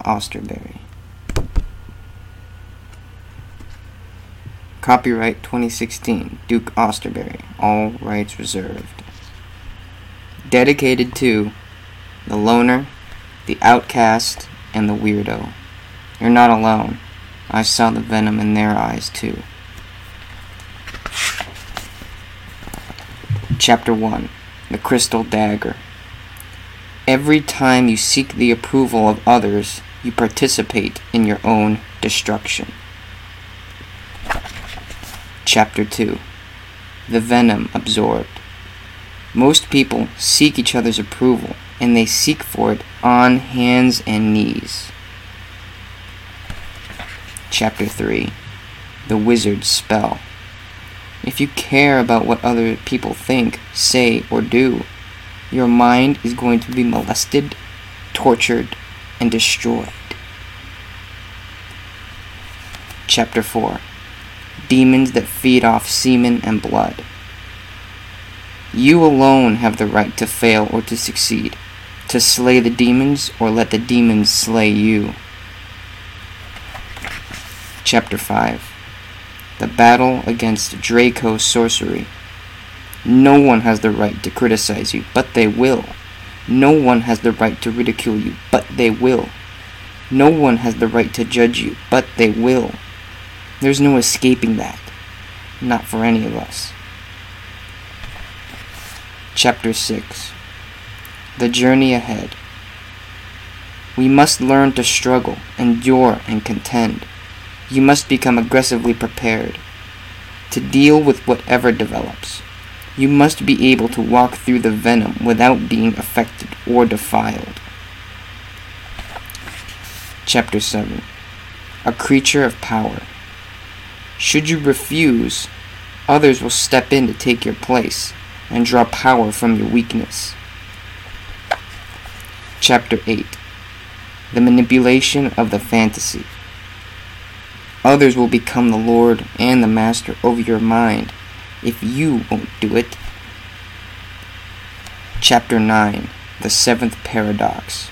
Austerberry. Copyright 2016 Duke Austerberry. All rights reserved. Dedicated to the loner, the outcast, and the weirdo. You're not alone. I saw the venom in their eyes, too. Chapter 1 The Crystal Dagger. Every time you seek the approval of others, you participate in your own destruction. Chapter 2 The Venom Absorbed. Most people seek each other's approval, and they seek for it on hands and knees. Chapter 3 The Wizard's Spell. If you care about what other people think, say, or do, your mind is going to be molested, tortured, and destroyed. Chapter 4 Demons that feed off semen and blood. You alone have the right to fail or to succeed, to slay the demons or let the demons slay you. Chapter 5 The Battle Against Draco Sorcery. No one has the right to criticize you, but they will. No one has the right to ridicule you, but they will. No one has the right to judge you, but they will. There's no escaping that. Not for any of us. Chapter 6 The Journey Ahead. We must learn to struggle, endure, and contend. You must become aggressively prepared to deal with whatever develops. You must be able to walk through the venom without being affected or defiled. Chapter 7 A Creature of Power. Should you refuse, others will step in to take your place and draw power from your weakness. Chapter 8 The Manipulation of the Fantasy. Others will become the Lord and the Master over your mind if you won't do it. Chapter 9 The Seventh Paradox.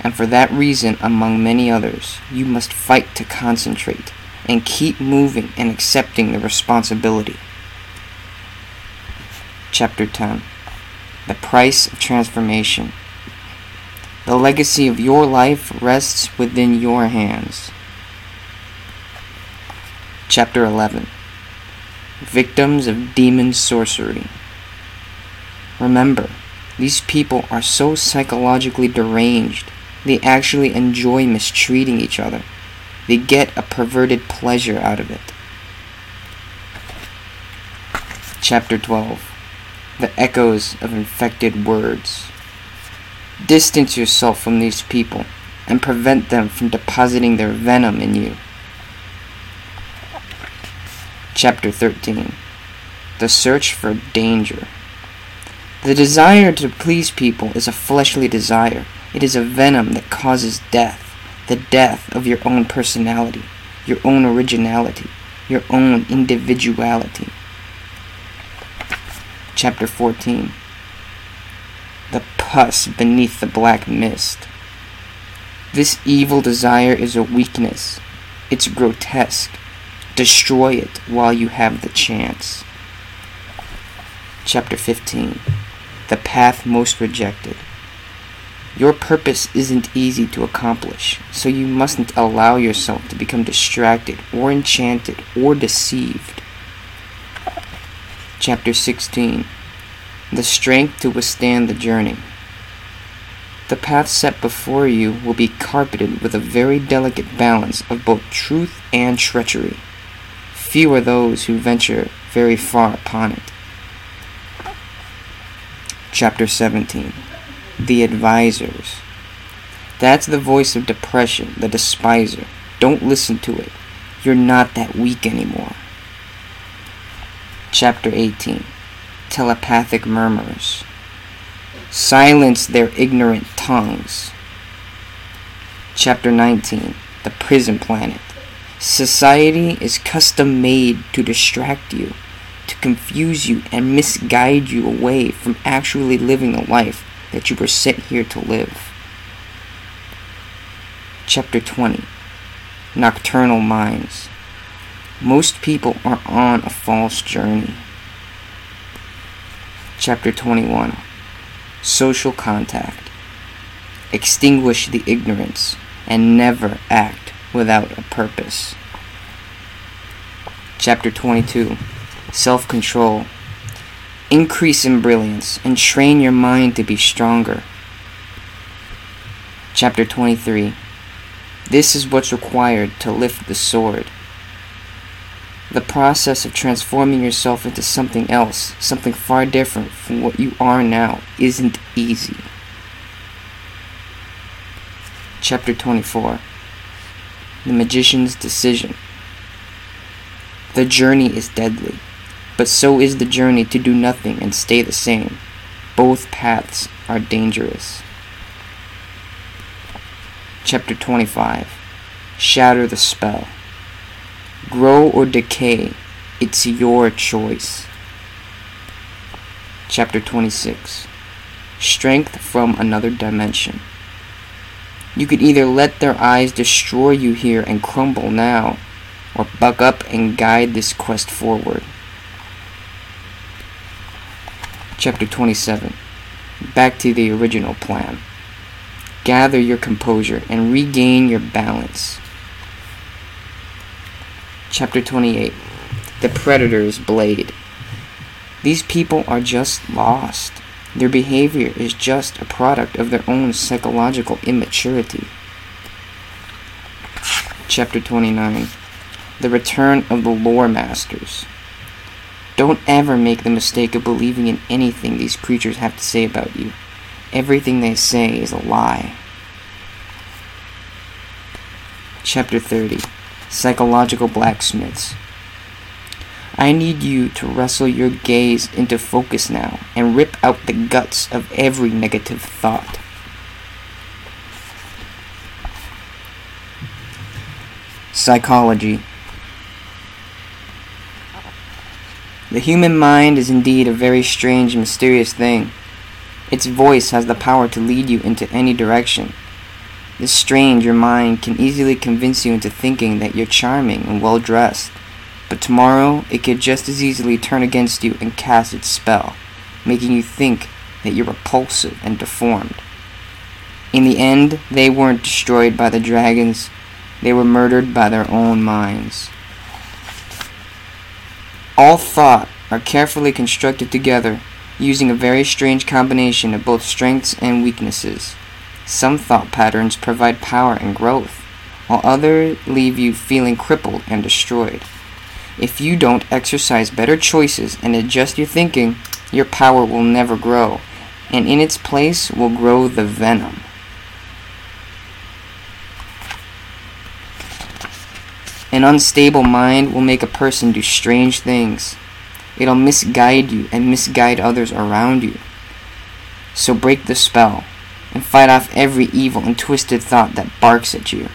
And for that reason, among many others, you must fight to concentrate and keep moving and accepting the responsibility. Chapter 10 The Price of Transformation. The legacy of your life rests within your hands. Chapter 11 Victims of Demon Sorcery. Remember, these people are so psychologically deranged, they actually enjoy mistreating each other. They get a perverted pleasure out of it. Chapter 12 The Echoes of Infected Words. Distance yourself from these people and prevent them from depositing their venom in you. Chapter 13 The Search for Danger. The desire to please people is a fleshly desire. It is a venom that causes death, the death of your own personality, your own originality, your own individuality. Chapter 14 The Pus Beneath the Black Mist. This evil desire is a weakness. It's grotesque. Destroy it while you have the chance. Chapter 15 The Path Most Rejected. Your purpose isn't easy to accomplish, so you mustn't allow yourself to become distracted or enchanted or deceived. Chapter 16 The Strength to Withstand the Journey. The path set before you will be carpeted with a very delicate balance of both truth and treachery. Few are those who venture very far upon it. Chapter 17 The Advisors. That's the voice of depression, the despiser. Don't listen to it. You're not that weak anymore. Chapter 18 Telepathic Murmurs. Silence their ignorant tongues. Chapter 19 The Prison Planet. Society is custom made to distract you, to confuse you, and misguide you away from actually living the life that you were sent here to live. Chapter 20 Nocturnal Minds. Most people are on a false journey. Chapter 21 Social Contact. Extinguish the ignorance and never act without a purpose. Chapter 22 Self Control. Increase in brilliance and train your mind to be stronger. Chapter 23 This is what's required to lift the sword. The process of transforming yourself into something else, something far different from what you are now, isn't easy. Chapter 24 The Magician's Decision. The journey is deadly, but so is the journey to do nothing and stay the same. Both paths are dangerous. Chapter 25 Shatter the Spell. Grow or decay, it's your choice. Chapter 26 Strength from Another Dimension. You could either let their eyes destroy you here and crumble now, or buck up and guide this quest forward. Chapter 27 Back to the original plan. Gather your composure and regain your balance. Chapter 28 The Predator's Blade. These people are just lost. Their behavior is just a product of their own psychological immaturity. Chapter 29 The Return of the Lore Masters. Don't ever make the mistake of believing in anything these creatures have to say about you. Everything they say is a lie. Chapter 30 Psychological Blacksmiths. I need you to wrestle your gaze into focus now and rip out the guts of every negative thought. Psychology. The human mind is indeed a very strange and mysterious thing. Its voice has the power to lead you into any direction. This strange your mind can easily convince you into thinking that you're charming and well dressed, but tomorrow it could just as easily turn against you and cast its spell, making you think that you're repulsive and deformed. In the end, they weren't destroyed by the dragons, they were murdered by their own minds. All thought are carefully constructed together using a very strange combination of both strengths and weaknesses. Some thought patterns provide power and growth, while others leave you feeling crippled and destroyed. If you don't exercise better choices and adjust your thinking, your power will never grow, and in its place will grow the venom. An unstable mind will make a person do strange things. It'll misguide you and misguide others around you. So break the spell and fight off every evil and twisted thought that barks at you.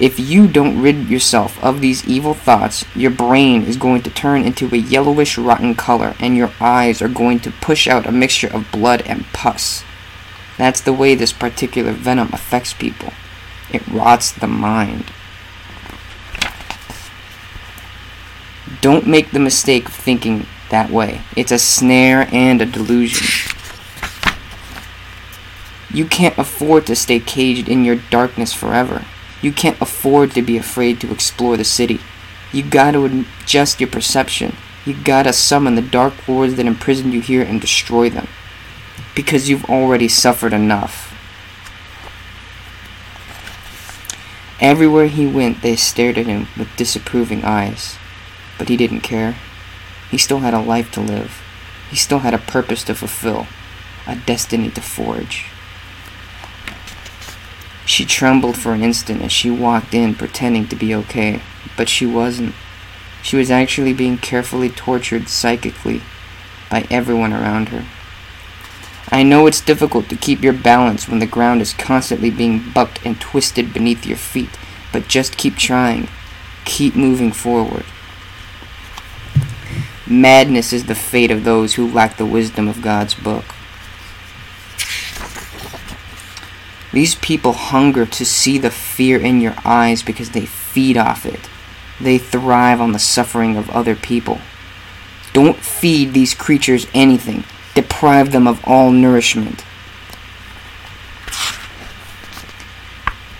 If you don't rid yourself of these evil thoughts, your brain is going to turn into a yellowish rotten color and your eyes are going to push out a mixture of blood and pus. That's the way this particular venom affects people. It rots the mind. Don't make the mistake of thinking that way. It's a snare and a delusion. You can't afford to stay caged in your darkness forever. You can't afford to be afraid to explore the city. You gotta adjust your perception. You gotta summon the dark lords that imprisoned you here and destroy them. Because you've already suffered enough. Everywhere he went, they stared at him with disapproving eyes. But he didn't care. He still had a life to live. He still had a purpose to fulfill, a destiny to forge. She trembled for an instant as she walked in, pretending to be okay, but she wasn't. She was actually being carefully tortured psychically by everyone around her. I know it's difficult to keep your balance when the ground is constantly being bucked and twisted beneath your feet, but just keep trying. Keep moving forward. Madness is the fate of those who lack the wisdom of God's book. These people hunger to see the fear in your eyes because they feed off it. They thrive on the suffering of other people. Don't feed these creatures anything. Deprive them of all nourishment.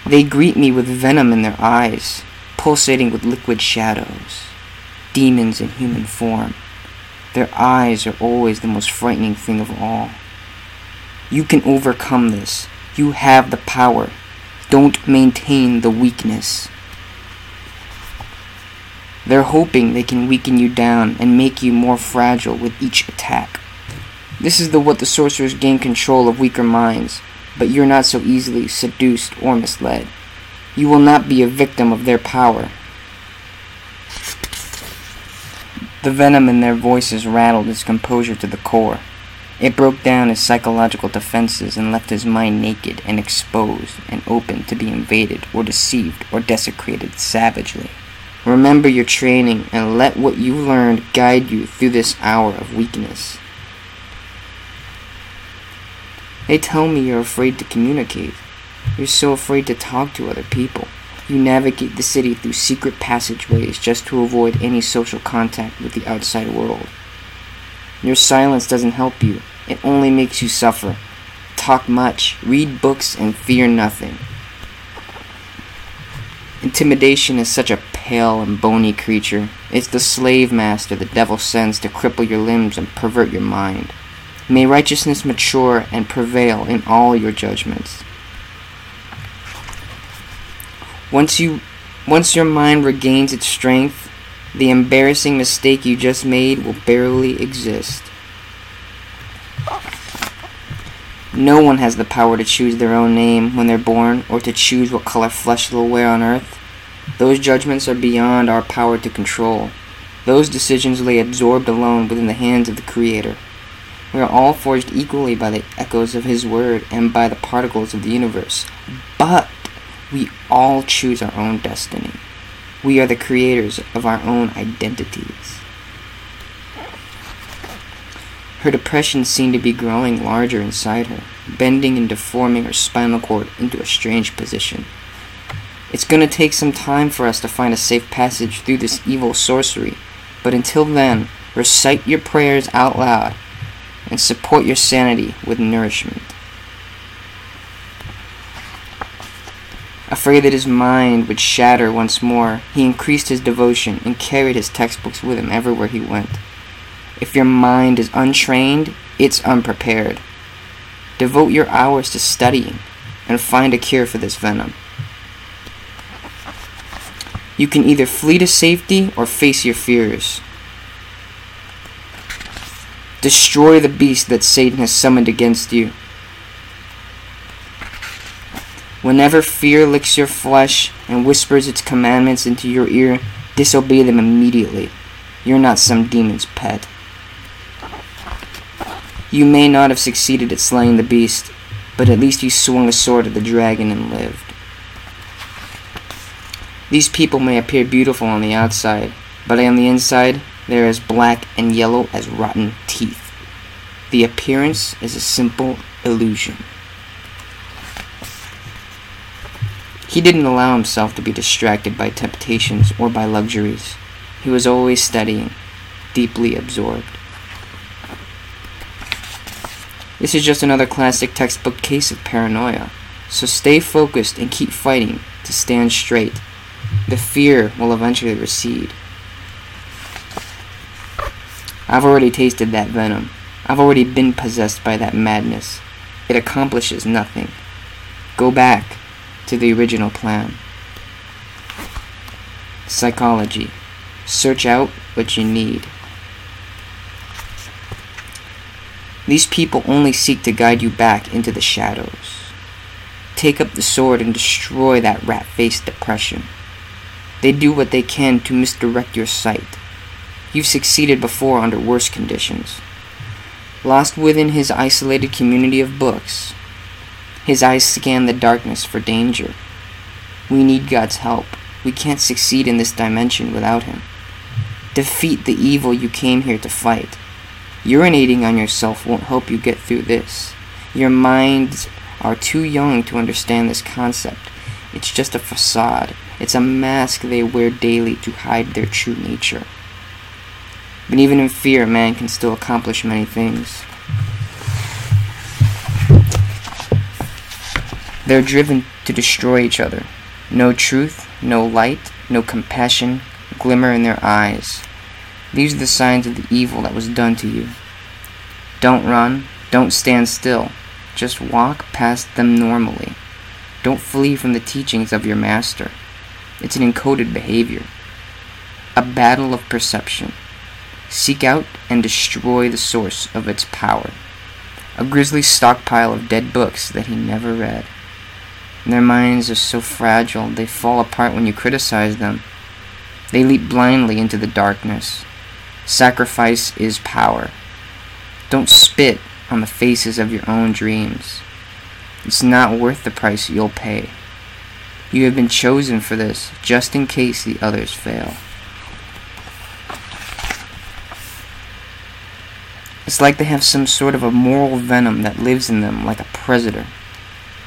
They greet me with venom in their eyes, pulsating with liquid shadows. Demons in human form. Their eyes are always the most frightening thing of all. You can overcome this. You have the power. Don't maintain the weakness. They're hoping they can weaken you down and make you more fragile with each attack. This is the what the sorcerers gain control of weaker minds, but you're not so easily seduced or misled. You will not be a victim of their power. The venom in their voices rattled his composure to the core. It broke down his psychological defenses and left his mind naked and exposed and open to be invaded or deceived or desecrated savagely. Remember your training and let what you learned guide you through this hour of weakness. They tell me you're afraid to communicate. You're so afraid to talk to other people. You navigate the city through secret passageways just to avoid any social contact with the outside world. Your silence doesn't help you, it only makes you suffer. Talk much, read books, and fear nothing. Intimidation is such a pale and bony creature. It's the slave master the devil sends to cripple your limbs and pervert your mind. May righteousness mature and prevail in all your judgments. Once you once your mind regains its strength, the embarrassing mistake you just made will barely exist. No one has the power to choose their own name when they're born or to choose what color flesh they'll wear on earth. Those judgments are beyond our power to control. Those decisions lay absorbed alone within the hands of the Creator. We are all forged equally by the echoes of His Word and by the particles of the universe. But we all choose our own destiny. We are the creators of our own identities. Her depression seemed to be growing larger inside her, bending and deforming her spinal cord into a strange position. It's going to take some time for us to find a safe passage through this evil sorcery, but until then, recite your prayers out loud and support your sanity with nourishment. Afraid that his mind would shatter once more, he increased his devotion and carried his textbooks with him everywhere he went. If your mind is untrained, it's unprepared. Devote your hours to studying and find a cure for this venom. You can either flee to safety or face your fears. Destroy the beast that Satan has summoned against you. Whenever fear licks your flesh and whispers its commandments into your ear, disobey them immediately. You're not some demon's pet. You may not have succeeded at slaying the beast, but at least you swung a sword at the dragon and lived. These people may appear beautiful on the outside, but on the inside, they are as black and yellow as rotten teeth. The appearance is a simple illusion. He didn't allow himself to be distracted by temptations or by luxuries. He was always studying, deeply absorbed. This is just another classic textbook case of paranoia, so stay focused and keep fighting to stand straight. The fear will eventually recede. I've already tasted that venom. I've already been possessed by that madness. It accomplishes nothing. Go back to the original plan. Psychology. Search out what you need. These people only seek to guide you back into the shadows. Take up the sword and destroy that rat faced depression. They do what they can to misdirect your sight. You've succeeded before under worse conditions. Lost within his isolated community of books, his eyes scan the darkness for danger. We need God's help. We can't succeed in this dimension without Him. Defeat the evil you came here to fight. Urinating on yourself won't help you get through this. Your minds are too young to understand this concept. It's just a facade. It's a mask they wear daily to hide their true nature. But even in fear, man can still accomplish many things. They're driven to destroy each other. No truth, no light, no compassion glimmer in their eyes. These are the signs of the evil that was done to you. Don't run, don't stand still. Just walk past them normally. Don't flee from the teachings of your master. It's an encoded behavior. A battle of perception. Seek out and destroy the source of its power. A grisly stockpile of dead books that he never read. Their minds are so fragile they fall apart when you criticize them. They leap blindly into the darkness. Sacrifice is power. Don't spit on the faces of your own dreams. It's not worth the price you'll pay. You have been chosen for this, just in case the others fail. It's like they have some sort of a moral venom that lives in them like a predator.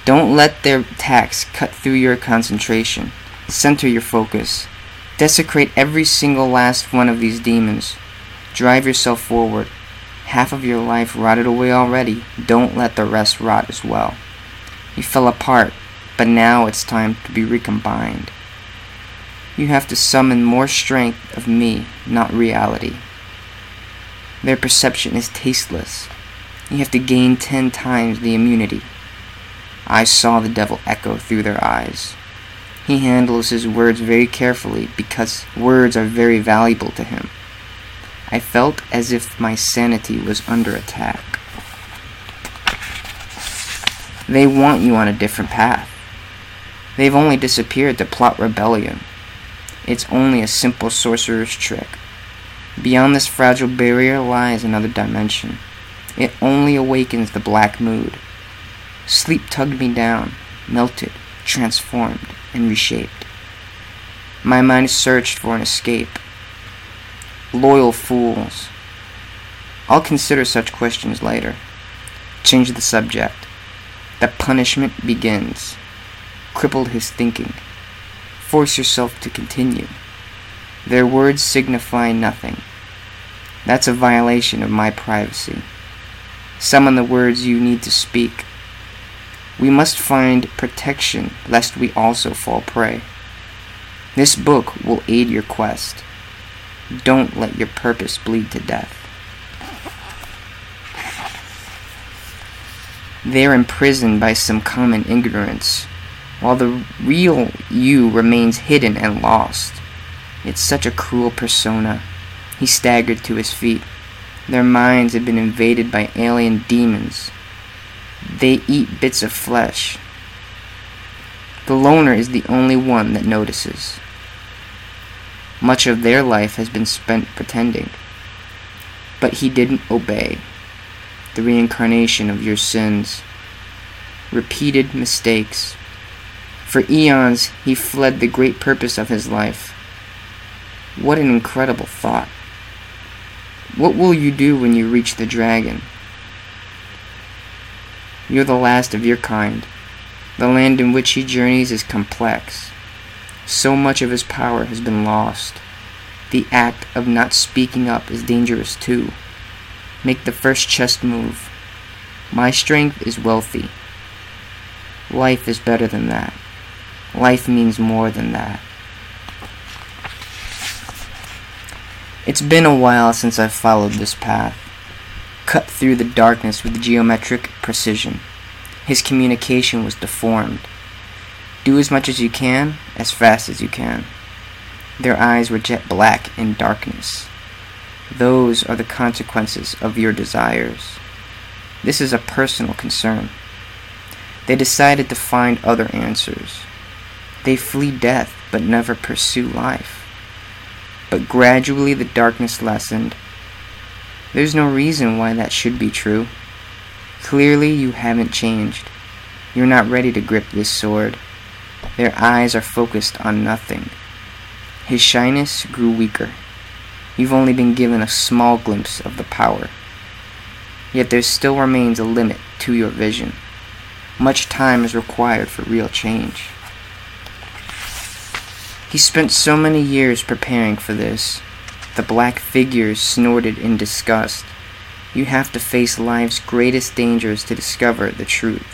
Don't let their attacks cut through your concentration. Center your focus. Desecrate every single last one of these demons. Drive yourself forward. Half of your life rotted away already. Don't let the rest rot as well. You fell apart, but now it's time to be recombined. You have to summon more strength of me, not reality. Their perception is tasteless. You have to gain ten times the immunity. I saw the devil echo through their eyes. He handles his words very carefully because words are very valuable to him. I felt as if my sanity was under attack. They want you on a different path. They've only disappeared to plot rebellion. It's only a simple sorcerer's trick. Beyond this fragile barrier lies another dimension. It only awakens the black mood. Sleep tugged me down, melted, transformed, and reshaped. My mind searched for an escape. Loyal fools. I'll consider such questions later. Change the subject. The punishment begins. Crippled his thinking. Force yourself to continue. Their words signify nothing. That's a violation of my privacy. Summon the words you need to speak. We must find protection lest we also fall prey. This book will aid your quest. Don't let your purpose bleed to death. They are imprisoned by some common ignorance, while the real you remains hidden and lost. It's such a cruel persona. He staggered to his feet. Their minds had been invaded by alien demons they eat bits of flesh. The loner is the only one that notices. Much of their life has been spent pretending. But he didn't obey. The reincarnation of your sins. Repeated mistakes. For eons, he fled the great purpose of his life. What an incredible thought. What will you do when you reach the dragon? You're the last of your kind. The land in which he journeys is complex. So much of his power has been lost. The act of not speaking up is dangerous too. Make the first chest move. My strength is wealthy. Life is better than that. Life means more than that. It's been a while since I've followed this path cut through the darkness with geometric precision. His communication was deformed. Do as much as you can, as fast as you can. Their eyes were jet black in darkness. Those are the consequences of your desires. This is a personal concern. They decided to find other answers. They flee death but never pursue life. But gradually the darkness lessened. There's no reason why that should be true. Clearly you haven't changed. You're not ready to grip this sword. Their eyes are focused on nothing. His shyness grew weaker. You've only been given a small glimpse of the power. Yet there still remains a limit to your vision. Much time is required for real change. He spent so many years preparing for this. The black figures snorted in disgust. You have to face life's greatest dangers to discover the truth.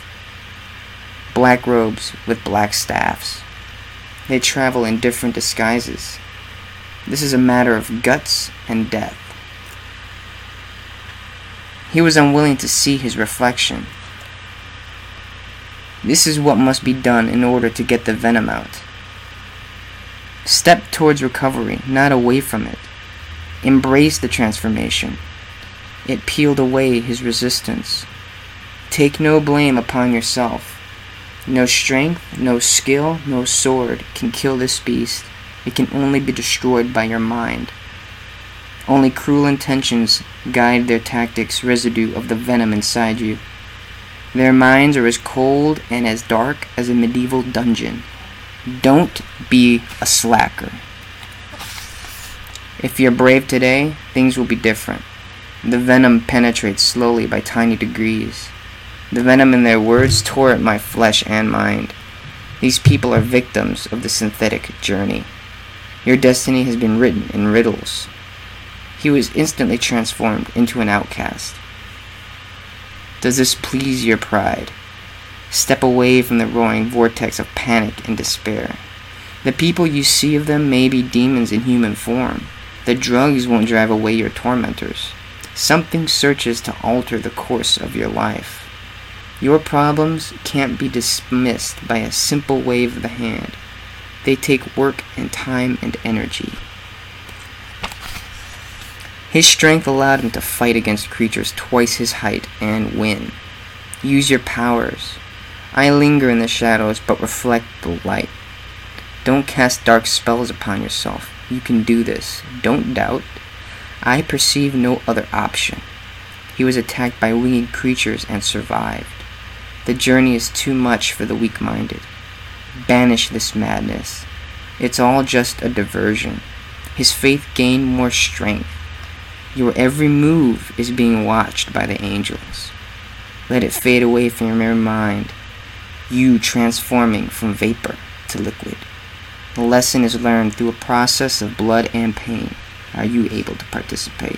Black robes with black staffs. They travel in different disguises. This is a matter of guts and death. He was unwilling to see his reflection. This is what must be done in order to get the venom out. Step towards recovery, not away from it. Embrace the transformation. It peeled away his resistance. Take no blame upon yourself. No strength, no skill, no sword can kill this beast. It can only be destroyed by your mind. Only cruel intentions guide their tactics, residue of the venom inside you. Their minds are as cold and as dark as a medieval dungeon. Don't be a slacker. If you're brave today, things will be different. The venom penetrates slowly by tiny degrees. The venom in their words tore at my flesh and mind. These people are victims of the synthetic journey. Your destiny has been written in riddles. He was instantly transformed into an outcast. Does this please your pride? Step away from the roaring vortex of panic and despair. The people you see of them may be demons in human form. The drugs won't drive away your tormentors. Something searches to alter the course of your life. Your problems can't be dismissed by a simple wave of the hand. They take work and time and energy. His strength allowed him to fight against creatures twice his height and win. Use your powers. I linger in the shadows but reflect the light. Don't cast dark spells upon yourself. You can do this. Don't doubt. I perceive no other option. He was attacked by winged creatures and survived. The journey is too much for the weak minded. Banish this madness. It's all just a diversion. His faith gained more strength. Your every move is being watched by the angels. Let it fade away from your mind, you transforming from vapor to liquid. The lesson is learned through a process of blood and pain. Are you able to participate?